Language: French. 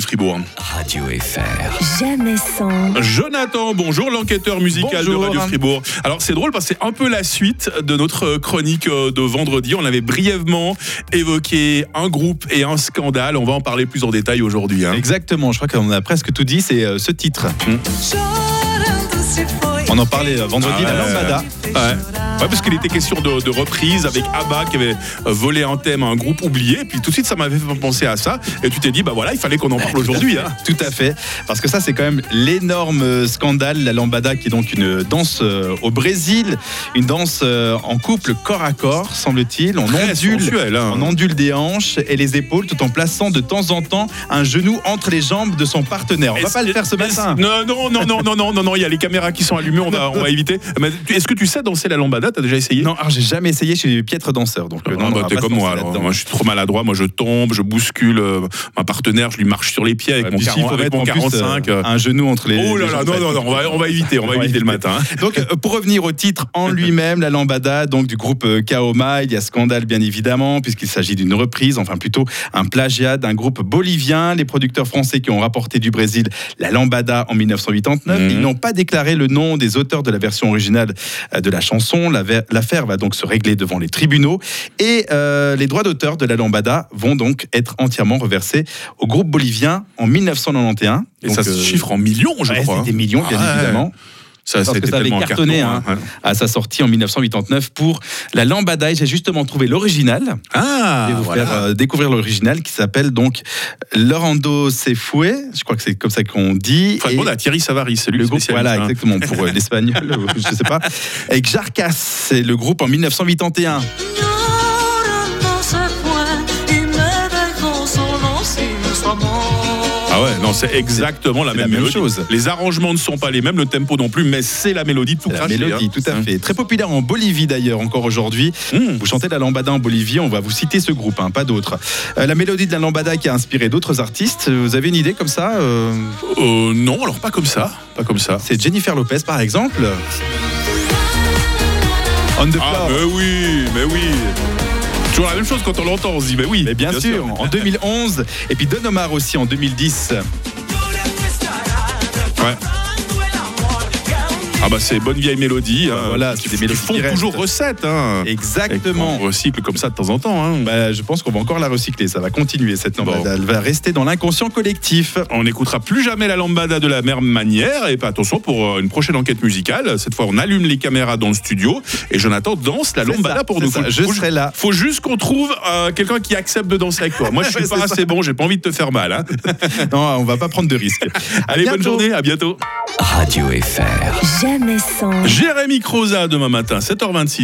Fribourg. Radio FR. Jamais sans. Jonathan, bonjour, l'enquêteur musical Bonjour. de Radio Fribourg. Alors c'est drôle parce que c'est un peu la suite de notre chronique euh, de vendredi. On avait brièvement évoqué un groupe et un scandale. On va en parler plus en détail aujourd'hui. hein. Exactement, je crois qu'on a presque tout dit, c'est euh, ce titre. On en parlait euh, vendredi, Ah la ouais. lambada. Ouais. Ouais, parce qu'il était question de, de reprise avec ABBA qui avait volé un thème à un groupe oublié. Et puis tout de suite, ça m'avait fait penser à ça. Et tu t'es dit, bah voilà, il fallait qu'on en parle aujourd'hui. hein. Tout à fait, parce que ça c'est quand même l'énorme euh, scandale, la lambada qui est donc une danse euh, au Brésil, une danse euh, en couple corps à corps, semble-t-il. On ondule, hein. on ondule des hanches et les épaules tout en plaçant de temps en temps un genou entre les jambes de son partenaire. On va Est-ce- pas le faire ce matin. Non, non, non, non, non, non, non, non, il y a les caméras qui sont allumées, on va, on va éviter. Mais Est-ce que tu sais danser la lambada? T'as déjà essayé Non, alors j'ai jamais essayé, je suis piètre danseur, donc euh, Ah, non, on bah, t'es se comme moi alors. Moi je suis trop maladroit, moi je tombe, je bouscule euh, ma partenaire, je lui marche sur les pieds avec Ouais, mon, puis s'il 40 faut avec mon en plus, 45. euh, un genou entre les. Oh là les là, non, ça non, non, on va, on va éviter, on va éviter le matin. Donc, pour revenir au titre en lui-même, la lambada, donc du groupe Kaoma, il y a scandale bien évidemment, puisqu'il s'agit d'une reprise, enfin plutôt un plagiat d'un groupe bolivien. Les producteurs français qui ont rapporté du Brésil la lambada en 1989, Mhm. ils n'ont pas déclaré le nom des auteurs de la version originale de la chanson. La L'affaire va donc se régler devant les tribunaux et euh, les droits d'auteur de la lambada vont donc être entièrement reversés au groupe bolivien en 1991. Et Donc, ça se euh, chiffre en millions, je ouais, crois. c'est des millions, bien Ah ouais. évidemment. Ça, Parce que ça avait cartonné, carton, hein. hein. à sa sortie en 1989 pour la lambada. Et j'ai justement trouvé l'original. Ah, je vais vous voilà. faire euh, découvrir l'original qui s'appelle donc Lorando Sefue. Je crois que c'est comme ça qu'on dit. Et à Thierry Savary, c'est lui le groupe, voilà, hein. exactement, pour euh, l'espagnol, je sais pas. Avec Jarcas, c'est le groupe en 1981. Non, c'est exactement la même, la même mélodie. chose. Les arrangements ne sont pas les mêmes, le tempo non plus, mais c'est la mélodie tout La craché. mélodie, hein. tout à fait. Très populaire en Bolivie d'ailleurs, encore aujourd'hui. Mmh. Vous chantez la lambada en Bolivie, on va vous citer ce groupe, hein, pas d'autres. Euh, la mélodie de la lambada qui a inspiré d'autres artistes, vous avez une idée comme ça euh, Euh, non, alors pas comme ça, pas comme ça. C'est Jennifer Lopez par exemple? On the Ah, floor. mais oui, mais oui. Toujours la même chose quand on l'entend, on se dit, mais oui. Mais bien, sûr, en 2011, et puis Don Omar aussi en 2010. Ouais. Ah bah c'est bonne vieille mélodie. Bah hein, voilà, qui, c'est des qui mélodies font qui toujours recette. Hein. Exactement. Qu'on recycle comme ça de temps en temps. Hein. Bah, je pense qu'on va encore la recycler, ça va continuer cette lambada. Elle va rester dans l'inconscient collectif. On n'écoutera plus jamais la lambada de la même manière. Et pas attention pour euh, une prochaine enquête musicale. Cette fois, on allume les caméras dans le studio et Jonathan danse la lambada ça, pour nous. ça, Faut- je faut- serai là. Faut juste qu'on trouve euh, quelqu'un qui accepte de danser avec toi. Moi, je suis pas c'est assez ça. bon. J'ai pas envie de te faire mal. hein. Non, on va pas prendre de risques. Allez, bonne journée. À bientôt. Radio FR. Jamais sans. Jérémy Croza demain matin, 7h26.